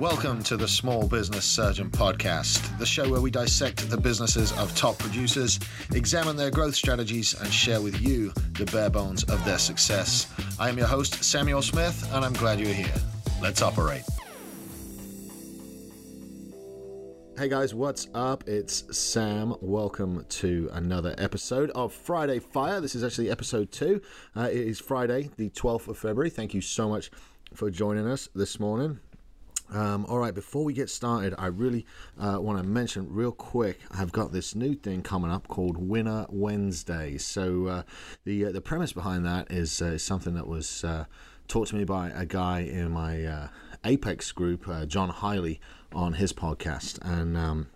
Welcome to the Small Business Surgeon Podcast, the show where we dissect the businesses of top producers, examine their growth strategies, and share with you the bare bones of their success. I am your host, Samuel Smith, and I'm glad you're here. Let's operate. Hey guys, what's up? It's Sam. Welcome to another episode of Friday Fire. This is actually episode two. Uh, it is Friday, the 12th of February. Thank you so much for joining us this morning. Um, all right, before we get started, I really uh, want to mention real quick. I've got this new thing coming up called Winner Wednesday. So uh, the uh, the premise behind that is, uh, something that was uh, taught to me by a guy in my uh, Apex group, John Hiley, on his podcast, and um,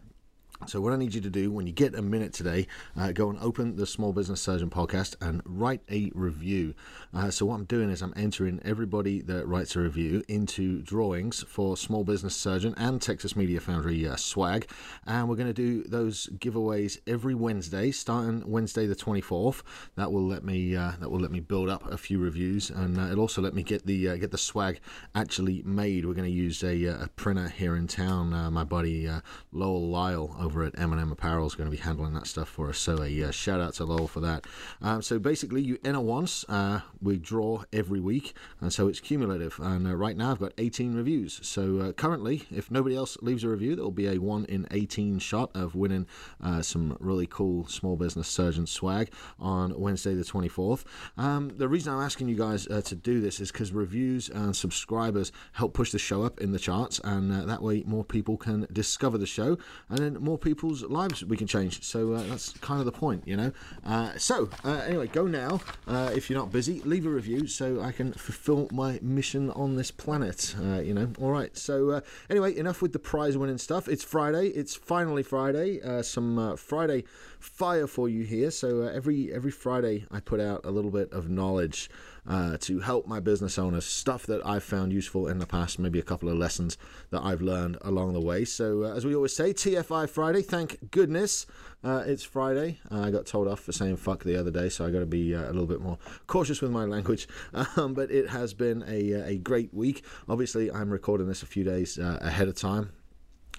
so, what I need you to do when you get a minute today, uh, go and open the Small Business Surgeon podcast and write a review. Uh, so, what I'm doing is I'm entering everybody that writes a review into drawings for Small Business Surgeon and Texas Media Foundry uh, swag. And we're going to do those giveaways every Wednesday, starting Wednesday the 24th. That will let me uh, that will let me build up a few reviews, and uh, it'll also let me get the uh, get the swag actually made. We're going to use a, a, printer here in town. my buddy Lowell Lyle over at M&M Apparel is going to be handling that stuff for us. So a uh, shout out to Lowell for that. Um, so basically, you enter once. Uh, we draw every week, and so it's cumulative. And uh, right now, I've got 18 reviews. So uh, currently, if nobody else leaves a review, there will be a one in 18 shot of winning uh, some really cool small business surgeon swag on Wednesday the 24th. Um, the reason I'm asking you guys uh, to do this is because reviews and subscribers help push the show up in the charts, and that way more people can discover the show, and then more people's lives we can change. So uh, that's kind of the point, you know. Uh, so uh, anyway, go now uh, if you're not busy. Leave a review so I can fulfill my mission on this planet. Uh, you know. All right. So anyway, enough with the prize-winning stuff. It's Friday. It's finally Friday. some Friday fire for you here. So every every Friday I put out a little bit of knowledge uh, to help my business owners, stuff that I've found useful in the past, maybe a couple of lessons that I've learned along the way. So, uh, as we always say, TFI Friday, thank goodness uh, it's Friday. Uh, I got told off for saying fuck the other day, so I got to be uh, a little bit more cautious with my language. Um, but it has been a, a great week. Obviously, I'm recording this a few days ahead of time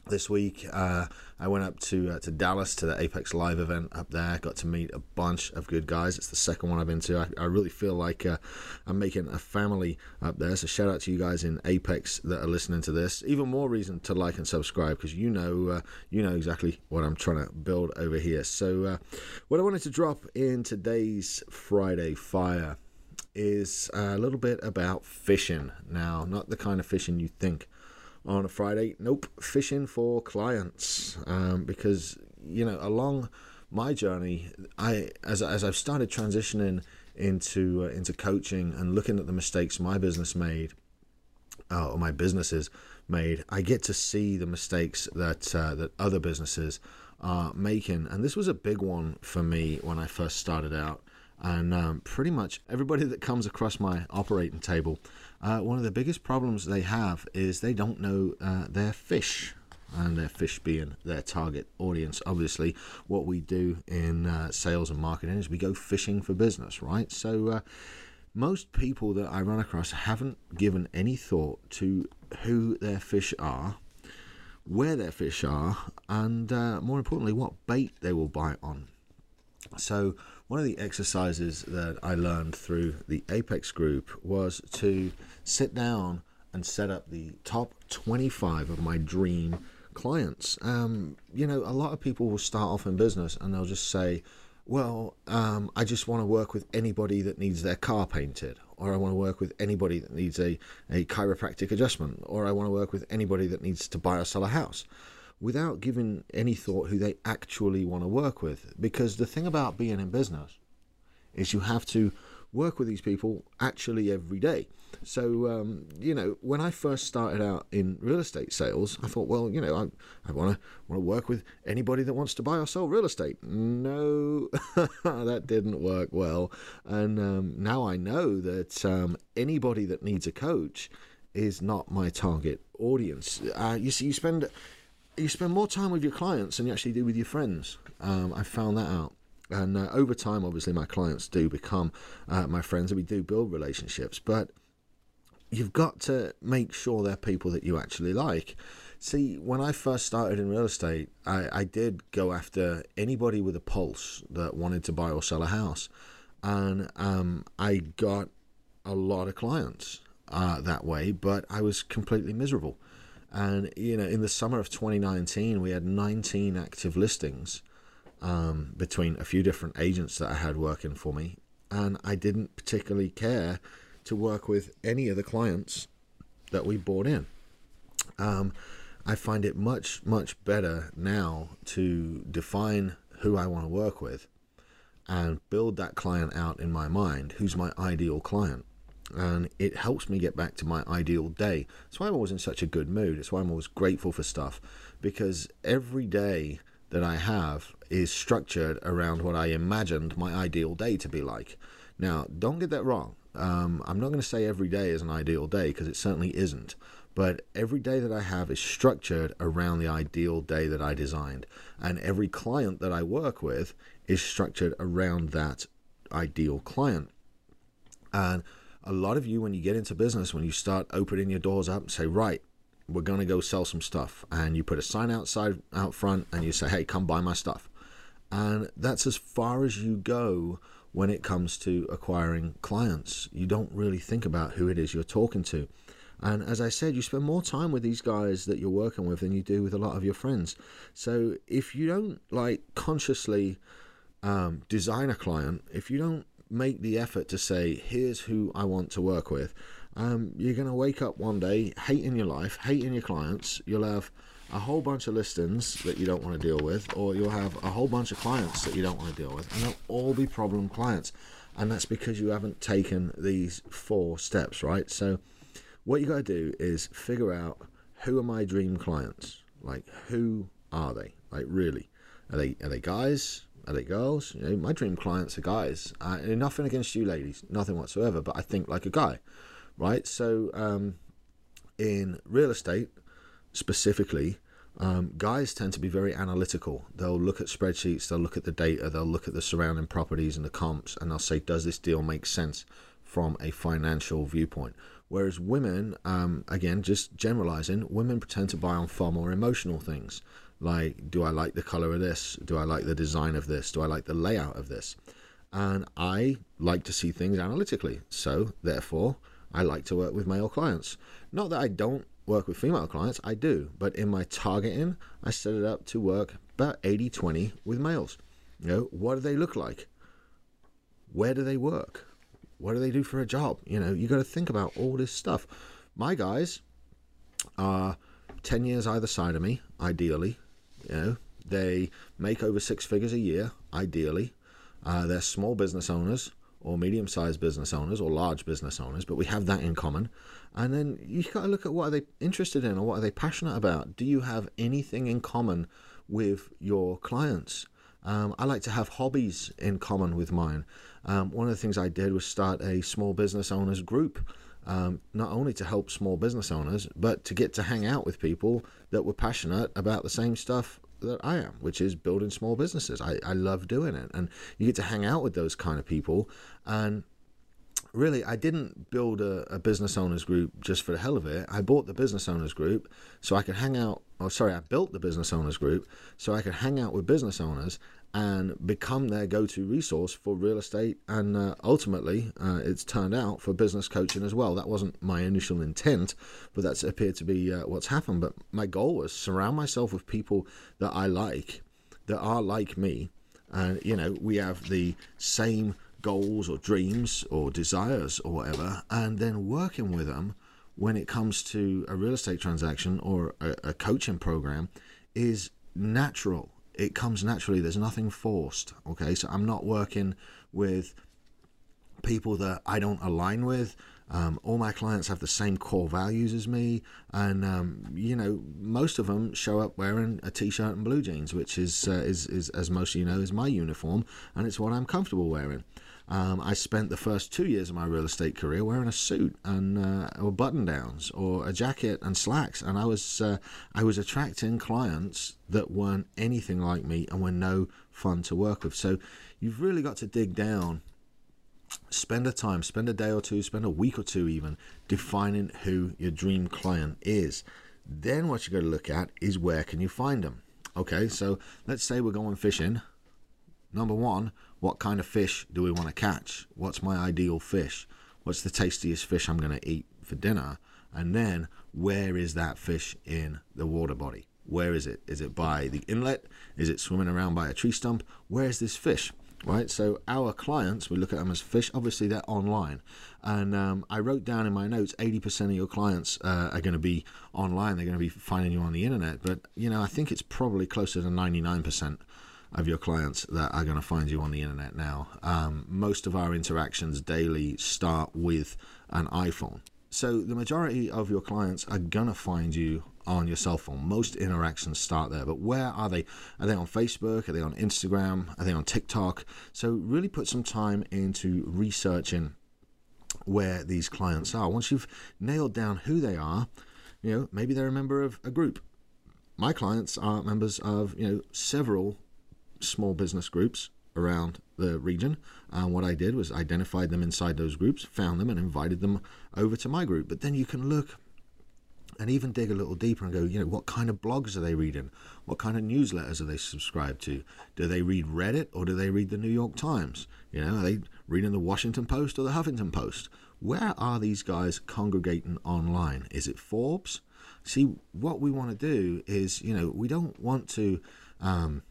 this week. Uh, I went up to uh, to Dallas to the Apex Live event up there. Got to meet a bunch of good guys. It's the second one I've been to. I, I really feel like uh, I'm making a family up there. So shout out to you guys in Apex that are listening to this. Even more reason to like and subscribe because you know uh, you know exactly what I'm trying to build over here. So uh, what I wanted to drop in today's Friday Fire is a little bit about fishing. Now, not the kind of fishing you think on a Friday. Nope, fishing for clients um, because you know along my journey, I as as I've started transitioning into uh, into coaching and looking at the mistakes my business made uh, or my businesses made, I get to see the mistakes that uh, that other businesses are making, and this was a big one for me when I first started out. And um, pretty much everybody that comes across my operating table uh, one of the biggest problems they have is they don't know uh, their fish and their fish being their target audience. Obviously, what we do in uh, sales and marketing is we go fishing for business, right? So, uh, most people that I run across haven't given any thought to who their fish are, where their fish are, and uh, more importantly, what bait they will bite on. So, one of the exercises that I learned through the Apex group was to sit down and set up the top 25 of my dream clients. Um, you know, a lot of people will start off in business and they'll just say, well, um, I just want to work with anybody that needs their car painted, or I want to work with anybody that needs a, a chiropractic adjustment, or I want to work with anybody that needs to buy or sell a house without giving any thought who they actually want to work with. Because the thing about being in business is you have to work with these people actually every day. So, um, you know, when I first started out in real estate sales, I thought, well, you know, I, I want to want to work with anybody that wants to buy or sell real estate. No, that didn't work well. And um, now I know that um, anybody that needs a coach is not my target audience. Uh, you see, you spend you spend more time with your clients than you actually do with your friends. Um, I found that out. And uh, over time, obviously, my clients do become uh, my friends and we do build relationships. But you've got to make sure they're people that you actually like. See, when I first started in real estate, I, I did go after anybody with a pulse that wanted to buy or sell a house. And um, I got a lot of clients uh, that way, but I was completely miserable. And, you know, in the summer of 2019, we had 19 active listings um, between a few different agents that I had working for me. And I didn't particularly care to work with any of the clients that we brought in. Um, I find it much, much better now to define who I want to work with and build that client out in my mind who's my ideal client. And it helps me get back to my ideal day. That's why I'm always in such a good mood. It's why I'm always grateful for stuff because every day that I have is structured around what I imagined my ideal day to be like. Now, don't get that wrong. Um, I'm not going to say every day is an ideal day because it certainly isn't. But every day that I have is structured around the ideal day that I designed. And every client that I work with is structured around that ideal client. And a lot of you, when you get into business, when you start opening your doors up and say, right, we're going to go sell some stuff. And you put a sign outside, out front, and you say, hey, come buy my stuff. And that's as far as you go when it comes to acquiring clients. You don't really think about who it is you're talking to. And as I said, you spend more time with these guys that you're working with than you do with a lot of your friends. So if you don't like consciously um, design a client, if you don't make the effort to say, here's who I want to work with, um, you're going to wake up one day hating your life, hating your clients. You'll have a whole bunch of listings that you don't want to deal with, or you'll have a whole bunch of clients that you don't want to deal with, and they'll all be problem clients. And that's because you haven't taken these four steps, right? So, what you got to do is figure out who are my dream clients? Like, who are they? Like, really? Are they are they guys? Are they girls? You know, my dream clients are guys. Uh, nothing against you, ladies, nothing whatsoever. But I think like a guy, right? So, um, in real estate specifically, um, guys tend to be very analytical. They'll look at spreadsheets, they'll look at the data, they'll look at the surrounding properties and the comps, and they'll say, does this deal make sense from a financial viewpoint? Whereas women, um, again, just generalizing, women tend to buy on far more emotional things. Like, do I like the color of this? Do I like the design of this? Do I like the layout of this? And I like to see things analytically. So, therefore, I like to work with male clients. Not that I don't work with female clients, I do. But in my targeting, I set it up to work about 80 20 with males. You know, what do they look like? Where do they work? What do they do for a job? You know, you got to think about all this stuff. My guys are 10 years either side of me, ideally. You know, they make over six figures a year, ideally. Uh, they're small business owners or medium sized business owners or large business owners, but we have that in common. And then you've got to look at what are they interested in or what are they passionate about. Do you have anything in common with your clients? Um, I like to have hobbies in common with mine. Um, one of the things I did was start a small business owners group, um, not only to help small business owners, but to get to hang out with people that were passionate about the same stuff that I am, which is building small businesses. I, I love doing it. And you get to hang out with those kind of people. And really, I didn't build a, a, business owners group just for the hell of it. I bought the business owners group so I could hang out. Oh, sorry, I built the business owners group so I could hang out with business owners and become their go-to resource for real estate and uh, ultimately uh, it's turned out for business coaching as well. That wasn't my initial intent but that's appeared to be uh, what's happened. But my goal was surround myself with people that i like that are like me. And you know we have the same goals or dreams or desires or whatever and then working with them when it comes to a real estate transaction or a, a coaching program is natural it comes naturally. There's nothing forced. Okay, so I'm not working with people that I don't align with. Um, all my clients have the same core values as me, and um, you know most of them show up wearing a t-shirt and blue jeans, which is, uh, is is as most of you know is my uniform, and it's what I'm comfortable wearing. Um, I spent the first two years of my real estate career wearing a suit and uh, or button downs or a jacket and slacks, and I was uh, I was attracting clients that weren't anything like me and were no fun to work with. So you've really got to dig down spend a time, spend a day or two, spend a week or two even defining who your dream client is. Then what you got to look at is where can you find them. Okay, so let's say we're going fishing. Number one, what kind of fish do we want to catch? What's my ideal fish? What's the tastiest fish I'm going to eat for dinner? And then where is that fish in the water body? Where is it? Is it by the inlet? Is it swimming around by a tree stump? Where is this fish? right? So our clients, we look at them as fish. Obviously, they're online, and um, I wrote down in my notes, eighty percent of your clients uh, are going to be online. They're going to be finding you on the internet, but you know, I think it's probably closer to ninety-nine percent of your clients that are going to find you on the internet now. Um, most of our interactions daily start with an iPhone. So the majority of your clients are going to find you on your cell phone. Most interactions start there. But where are they? Are they on Facebook? Are they on Instagram? Are they on TikTok? So really put some time into researching where these clients are. Once you've nailed down who they are, you know, maybe they're a member of a group. My clients are members of, you know, several small business groups around the region. And what I did was identified them inside those groups, found them, and invited them over to my group. But then you can look and even dig a little deeper and go, you know, what kind of blogs are they reading? What kind of newsletters are they subscribed to? Do they read Reddit or do they read the New York Times? You know, are they reading the Washington Post or the Huffington Post? Where are these guys congregating online? Is it Forbes? See, what we want to do is, you know, we don't want to um,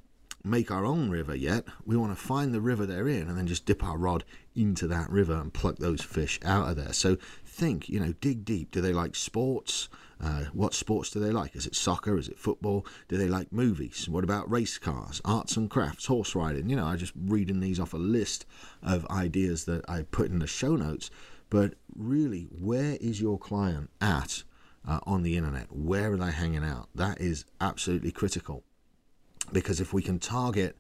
make our own river yet. We want to find the river they're in and then just dip our rod into that river and pluck those fish out of there. So think, you know, dig deep. Do they like sports? Uh, what sports do they like? Is it soccer? Is it football? Do they like movies? What about race cars, arts and crafts, horse riding? You know, I'm just reading these off a list of ideas that I put in the show notes. But really, where is your client at uh, on the internet? Where are they hanging out? That is absolutely critical. Because if we can target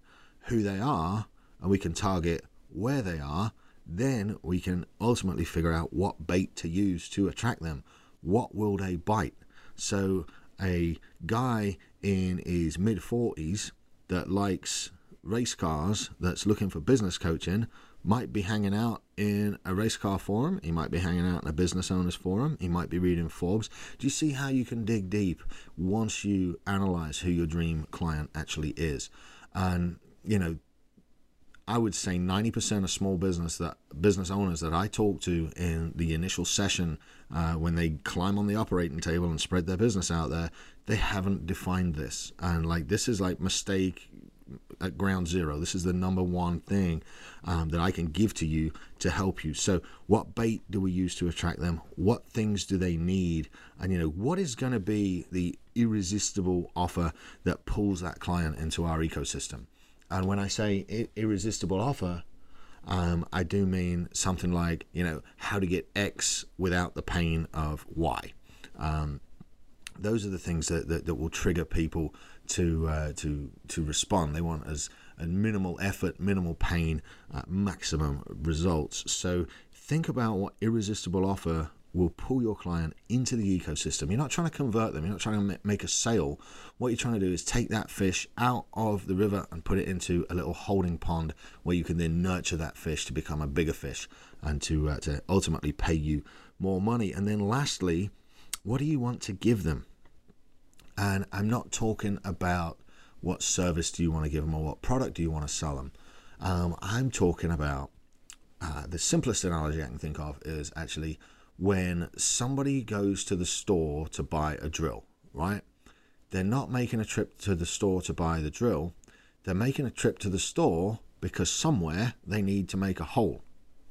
who they are and we can target where they are, then we can ultimately figure out what bait to use to attract them what will they bite? So, a guy in his mid 40s that likes race cars, that's looking for business coaching, might be hanging out in a race car forum. He might be hanging out in a business owners forum. He might be reading Forbes. Do you see how you can dig deep once you analyze who your dream client actually is? And, you know, I would say 90% of small business that business owners that I talk to in the initial session uh, when they climb on the operating table and spread their business out there, they haven't defined this. And like this is like mistake at ground zero. This is the number one thing um, that I can give to you to help you. So, what bait do we use to attract them? What things do they need? And you know, what is going to be the irresistible offer that pulls that client into our ecosystem? And when I say irresistible offer, um, I do mean something like, you know, how to get X without the pain of Y. Um, those are the things that, that, that will trigger people to uh, to to respond. They want as a minimal effort, minimal pain, uh, maximum results. So think about what irresistible offer will pull your client into the ecosystem. You're not trying to convert them, you're not trying to make a sale. What you're trying to do is take that fish out of the river and put it into a little holding pond where you can then nurture that fish to become a bigger fish and to, uh, to ultimately pay you more money. And then lastly, what do you want to give them? And I'm not talking about what service do you want to give them or what product do you want to sell them. Um, I'm talking about uh, the simplest analogy I can think of is actually when somebody goes to the store to buy a drill, right? They're not making a trip to the store to buy the drill. They're making a trip to the store because somewhere they need to make a hole,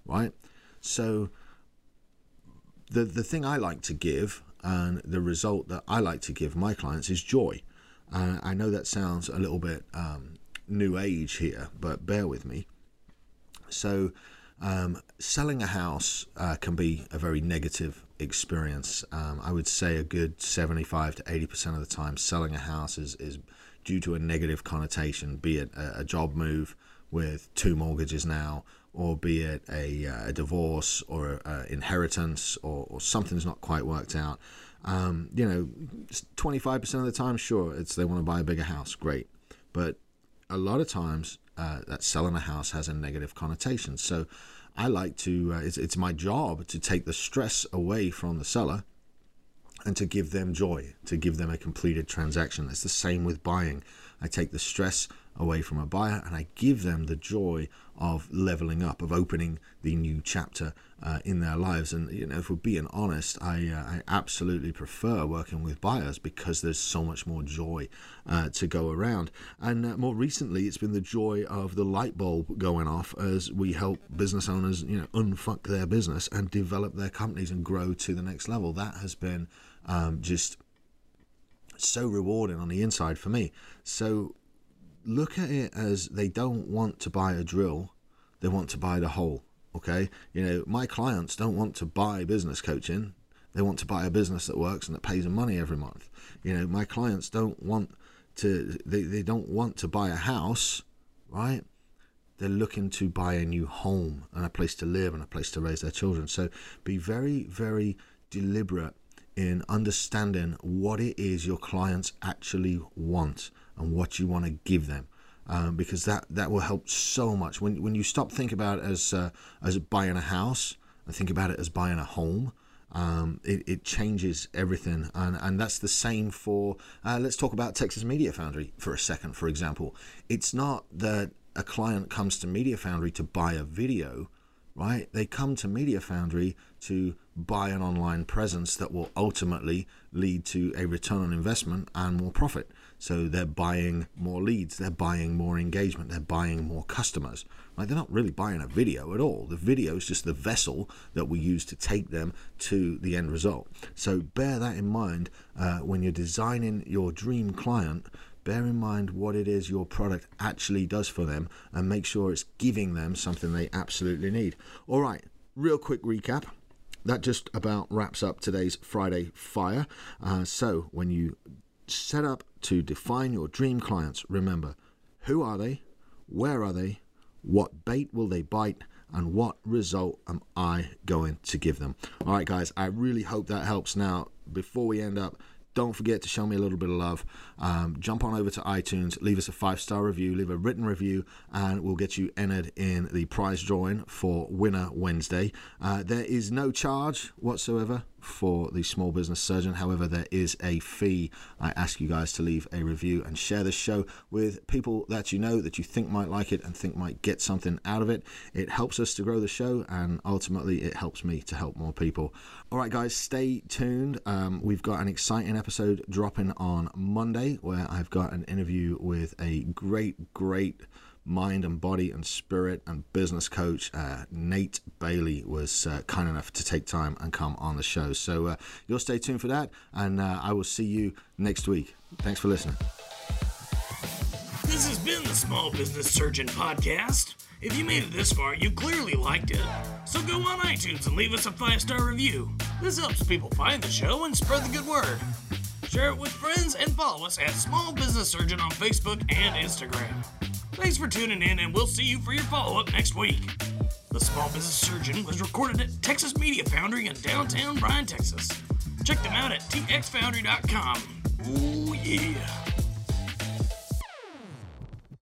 right? So the the thing I like to give and the result that I like to give my clients is joy. Uh, I know that sounds a little bit um, new age here, but bear with me. So um, selling a house uh, can be a very negative experience. Um, I would say a good 75 to 80% of the time, selling a house is, is due to a negative connotation, be it a, a job move with two mortgages now, or be it a, uh, a divorce or a, inheritance or, or, something's not quite worked out. Um, you know, 25% of the time, sure, it's they want to buy a bigger house, great. But a lot of times uh, that selling a house has a negative connotation. So I like to, uh, it's, it's my job to take the stress away from the seller and to give them joy, to give them a completed transaction. It's the same with buying. I take the stress away from a buyer and I give them the joy of leveling up, of opening the new chapter uh, in their lives. And you know, if we're being honest, I uh, I absolutely prefer working with buyers because there's so much more joy uh, to go around. And uh, more recently, it's been the joy of the light bulb going off as we help business owners, you know, unfuck their business and develop their companies and grow to the next level. That has been um, just so rewarding on the inside for me. So look at it as they don't want to buy a drill, they want to buy the hole. Okay, you know, my clients don't want to buy business coaching. They want to buy a business that works and that pays them money every month. You know, my clients don't want to they, they don't want to buy a house, right? They're looking to buy a new home and a place to live and a place to raise their children. So be very, very deliberate in understanding what it is your clients actually want and what you want to give them. Um, because that, that will help so much when when you stop think about it as uh, as buying a house and think about it as buying a home. Um, it, it, changes everything, and and that's the same for. Uh, let's talk about Texas Media Foundry for a second. For example, it's not that a client comes to Media Foundry to buy a video, right? They come to Media Foundry to buy an online presence that will ultimately lead to a return on investment and more profit. So they're buying more leads, they're buying more engagement, they're buying more customers. Right? They're not really buying a video at all. The video is just the vessel that we use to take them to the end result. So bear that in mind uh, when you're designing your dream client. Bear in mind what it is your product actually does for them and make sure it's giving them something they absolutely need. All right, real quick recap that just about wraps up today's Friday Fire. Uh, so, when you set up to define your dream clients, remember who are they, where are they, what bait will they bite, and what result am I going to give them? All right, guys, I really hope that helps. Now, before we end up, don't forget to show me a little bit of love. Um, jump on over to iTunes, leave us a five star review, leave a written review, and we'll get you entered in the prize drawing for Winner Wednesday. Uh, there is no charge whatsoever for the small business surgeon. However, there is a fee. I ask you guys to leave a review and share this show with people that you know that you think might like it and think might get something out of it. It helps us to grow the show and ultimately it helps me to help more people. All right, guys, stay tuned. Um, we've got an exciting episode dropping on Monday where I've got an interview with a great, great mind and body and spirit and business coach uh, Nate Bailey was uh, kind enough to take time and come on the show. So uh, you'll stay tuned for that, and uh, I will see you next week. Thanks for listening. This has been the Small Business Surgeon Podcast. If you made it this far, you clearly liked it. So go on iTunes and leave us a five star review. This helps people find the show and spread the good word. Share it with friends and follow us at Small Business Surgeon on Facebook and Instagram. Thanks for tuning in, and we'll see you for your follow up next week. The Small Business Surgeon was recorded at Texas Media Foundry in downtown Bryan, Texas. Check them out at txfoundry.com. Oh, yeah.